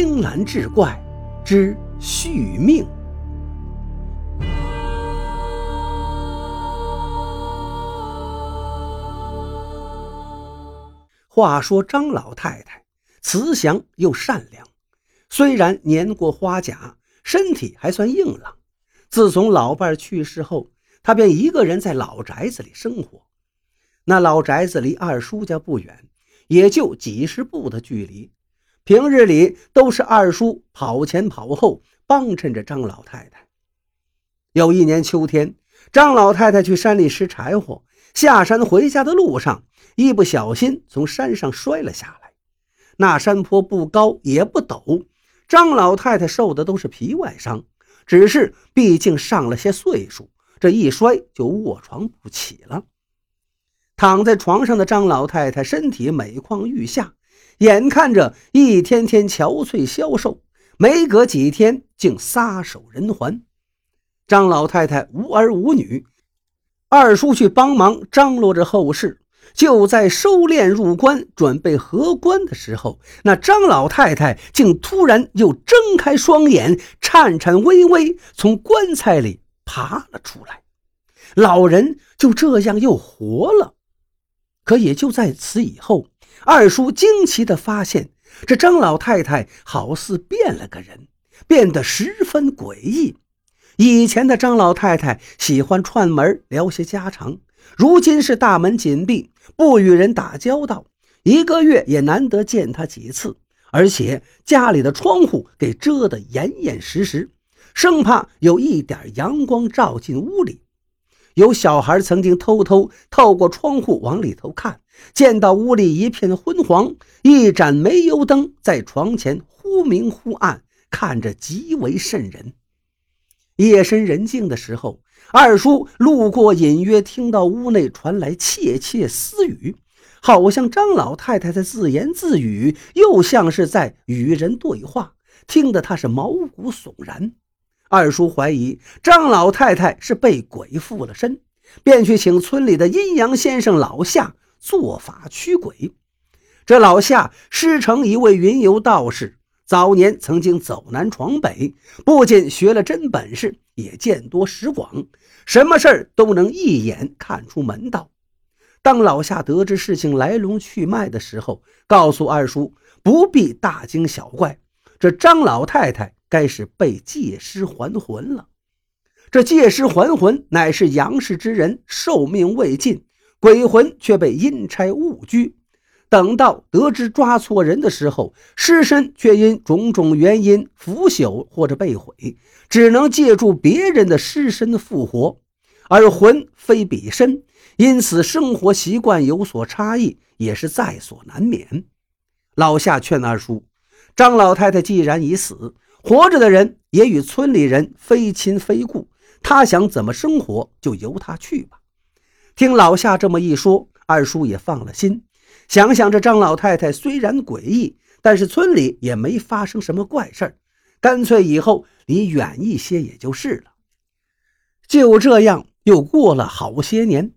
青蓝志怪之续命。话说张老太太慈祥又善良，虽然年过花甲，身体还算硬朗。自从老伴去世后，她便一个人在老宅子里生活。那老宅子离二叔家不远，也就几十步的距离。平日里都是二叔跑前跑后帮衬着张老太太。有一年秋天，张老太太去山里拾柴火，下山回家的路上，一不小心从山上摔了下来。那山坡不高也不陡，张老太太受的都是皮外伤，只是毕竟上了些岁数，这一摔就卧床不起了。躺在床上的张老太太身体每况愈下。眼看着一天天憔悴消瘦，没隔几天竟撒手人寰。张老太太无儿无女，二叔去帮忙张罗着后事。就在收殓入棺、准备合棺的时候，那张老太太竟突然又睁开双眼，颤颤巍巍从棺材里爬了出来。老人就这样又活了。可也就在此以后。二叔惊奇地发现，这张老太太好似变了个人，变得十分诡异。以前的张老太太喜欢串门聊些家常，如今是大门紧闭，不与人打交道，一个月也难得见她几次。而且家里的窗户给遮得严严实实，生怕有一点阳光照进屋里。有小孩曾经偷偷透过窗户往里头看，见到屋里一片昏黄，一盏煤油灯在床前忽明忽暗，看着极为瘆人。夜深人静的时候，二叔路过，隐约听到屋内传来窃窃私语，好像张老太太在自言自语，又像是在与人对话，听得他是毛骨悚然。二叔怀疑张老太太是被鬼附了身，便去请村里的阴阳先生老夏做法驱鬼。这老夏师承一位云游道士，早年曾经走南闯北，不仅学了真本事，也见多识广，什么事儿都能一眼看出门道。当老夏得知事情来龙去脉的时候，告诉二叔不必大惊小怪，这张老太太。该是被借尸还魂了。这借尸还魂乃是阳世之人寿命未尽，鬼魂却被阴差误拘。等到得知抓错人的时候，尸身却因种种原因腐朽或者被毁，只能借助别人的尸身复活。而魂非彼身，因此生活习惯有所差异，也是在所难免。老夏劝二叔：张老太太既然已死。活着的人也与村里人非亲非故，他想怎么生活就由他去吧。听老夏这么一说，二叔也放了心。想想这张老太太虽然诡异，但是村里也没发生什么怪事儿，干脆以后离远一些也就是了。就这样又过了好些年。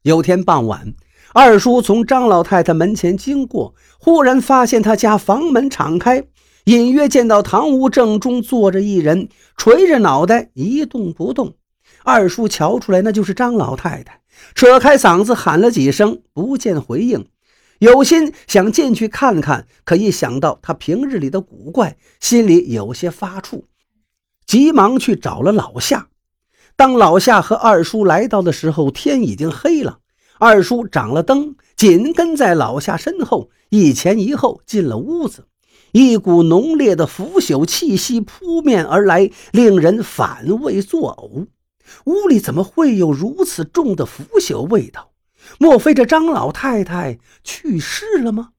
有天傍晚，二叔从张老太太门前经过，忽然发现他家房门敞开。隐约见到堂屋正中坐着一人，垂着脑袋一动不动。二叔瞧出来，那就是张老太太，扯开嗓子喊了几声，不见回应。有心想进去看看，可一想到他平日里的古怪，心里有些发怵，急忙去找了老夏。当老夏和二叔来到的时候，天已经黑了。二叔掌了灯，紧跟在老夏身后，一前一后进了屋子。一股浓烈的腐朽气息扑面而来，令人反胃作呕。屋里怎么会有如此重的腐朽味道？莫非这张老太太去世了吗？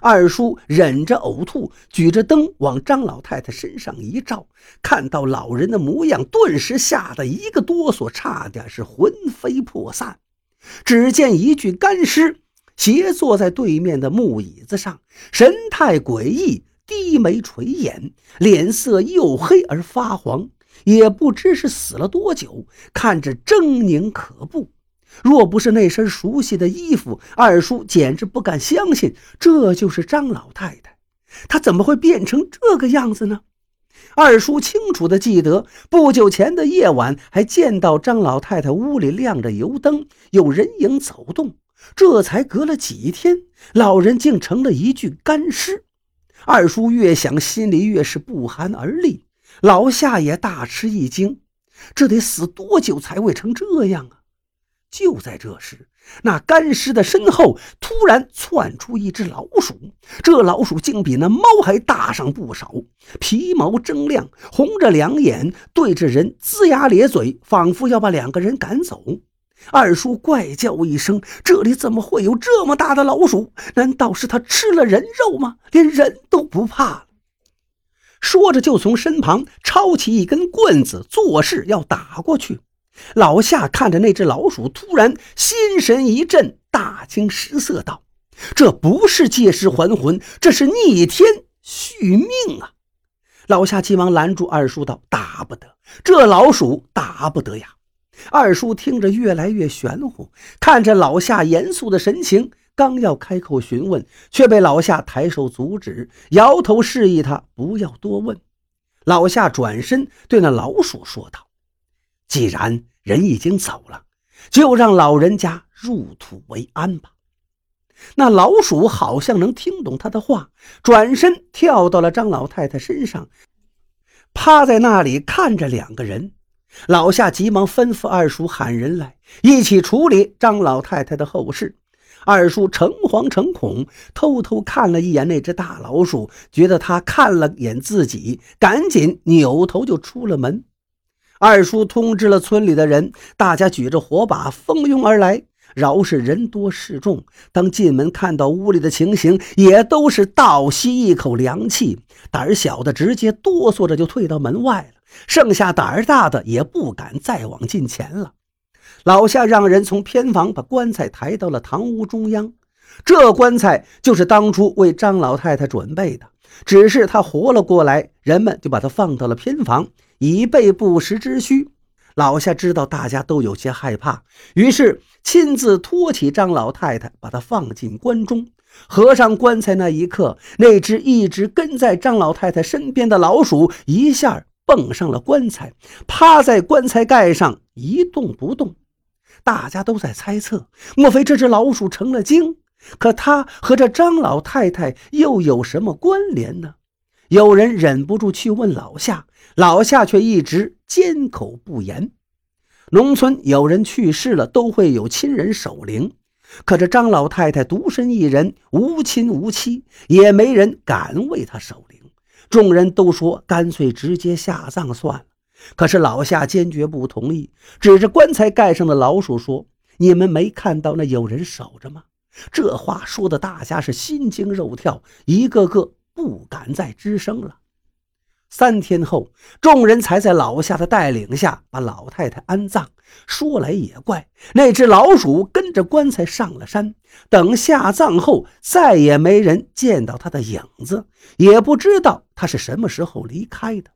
二叔忍着呕吐，举着灯往张老太太身上一照，看到老人的模样，顿时吓得一个哆嗦，差点是魂飞魄散。只见一具干尸斜坐在对面的木椅子上，神态诡异。低眉垂眼，脸色又黑而发黄，也不知是死了多久，看着狰狞可怖。若不是那身熟悉的衣服，二叔简直不敢相信这就是张老太太。她怎么会变成这个样子呢？二叔清楚地记得，不久前的夜晚还见到张老太太屋里亮着油灯，有人影走动。这才隔了几天，老人竟成了一具干尸。二叔越想，心里越是不寒而栗。老夏也大吃一惊，这得死多久才会成这样啊？就在这时，那干尸的身后突然窜出一只老鼠，这老鼠竟比那猫还大上不少，皮毛铮亮，红着两眼，对着人龇牙咧嘴，仿佛要把两个人赶走。二叔怪叫一声：“这里怎么会有这么大的老鼠？难道是他吃了人肉吗？连人都不怕？”说着，就从身旁抄起一根棍子，作势要打过去。老夏看着那只老鼠，突然心神一震，大惊失色道：“这不是借尸还魂，这是逆天续命啊！”老夏急忙拦住二叔道：“打不得，这老鼠打不得呀！”二叔听着越来越玄乎，看着老夏严肃的神情，刚要开口询问，却被老夏抬手阻止，摇头示意他不要多问。老夏转身对那老鼠说道。既然人已经走了，就让老人家入土为安吧。那老鼠好像能听懂他的话，转身跳到了张老太太身上，趴在那里看着两个人。老夏急忙吩咐二叔喊人来，一起处理张老太太的后事。二叔诚惶诚恐，偷偷看了一眼那只大老鼠，觉得他看了眼自己，赶紧扭头就出了门。二叔通知了村里的人，大家举着火把蜂拥而来。饶是人多势众，当进门看到屋里的情形，也都是倒吸一口凉气。胆小的直接哆嗦着就退到门外了，剩下胆儿大的也不敢再往近前了。老夏让人从偏房把棺材抬到了堂屋中央，这棺材就是当初为张老太太准备的，只是她活了过来，人们就把她放到了偏房。以备不时之需。老夏知道大家都有些害怕，于是亲自托起张老太太，把她放进棺中。合上棺材那一刻，那只一直跟在张老太太身边的老鼠一下蹦上了棺材，趴在棺材盖上一动不动。大家都在猜测，莫非这只老鼠成了精？可它和这张老太太又有什么关联呢？有人忍不住去问老夏。老夏却一直缄口不言。农村有人去世了，都会有亲人守灵，可这张老太太独身一人，无亲无戚，也没人敢为她守灵。众人都说干脆直接下葬算了。可是老夏坚决不同意，指着棺材盖上的老鼠说：“你们没看到那有人守着吗？”这话说的大家是心惊肉跳，一个个不敢再吱声了。三天后，众人才在老夏的带领下把老太太安葬。说来也怪，那只老鼠跟着棺材上了山，等下葬后，再也没人见到他的影子，也不知道他是什么时候离开的。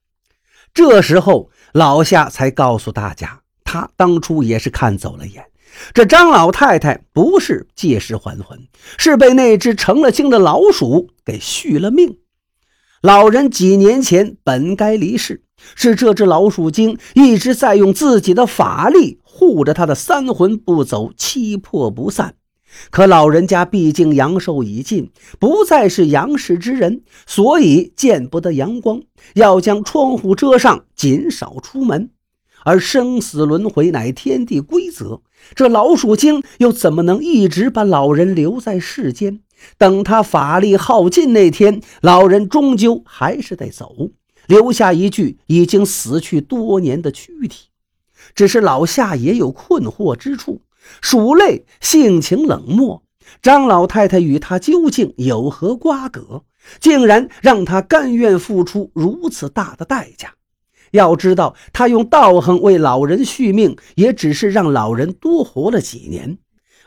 这时候，老夏才告诉大家，他当初也是看走了眼，这张老太太不是借尸还魂，是被那只成了精的老鼠给续了命。老人几年前本该离世，是这只老鼠精一直在用自己的法力护着他的三魂不走，七魄不散。可老人家毕竟阳寿已尽，不再是阳世之人，所以见不得阳光，要将窗户遮上，减少出门。而生死轮回乃天地规则，这老鼠精又怎么能一直把老人留在世间？等他法力耗尽那天，老人终究还是得走，留下一具已经死去多年的躯体。只是老夏也有困惑之处：鼠类性情冷漠，张老太太与他究竟有何瓜葛，竟然让他甘愿付出如此大的代价？要知道，他用道行为老人续命，也只是让老人多活了几年。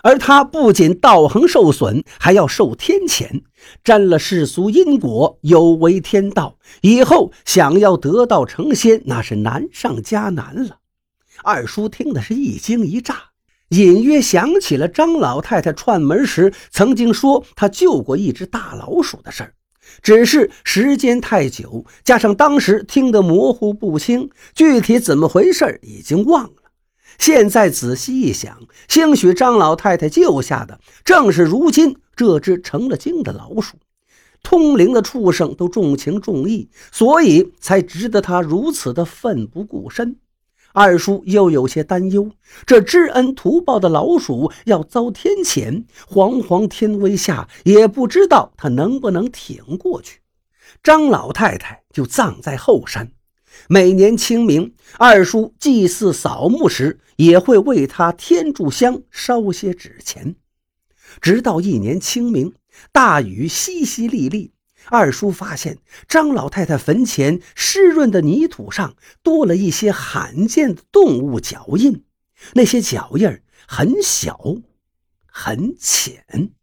而他不仅道行受损，还要受天谴，沾了世俗因果，有违天道。以后想要得道成仙，那是难上加难了。二叔听的是一惊一乍，隐约想起了张老太太串门时曾经说她救过一只大老鼠的事儿。只是时间太久，加上当时听得模糊不清，具体怎么回事已经忘了。现在仔细一想，兴许张老太太救下的正是如今这只成了精的老鼠。通灵的畜生都重情重义，所以才值得他如此的奋不顾身。二叔又有些担忧，这知恩图报的老鼠要遭天谴，惶惶天威下，也不知道他能不能挺过去。张老太太就葬在后山，每年清明，二叔祭祀扫墓时，也会为他添炷香，烧些纸钱。直到一年清明。大雨淅淅沥沥，二叔发现张老太太坟前湿润的泥土上多了一些罕见的动物脚印，那些脚印很小，很浅。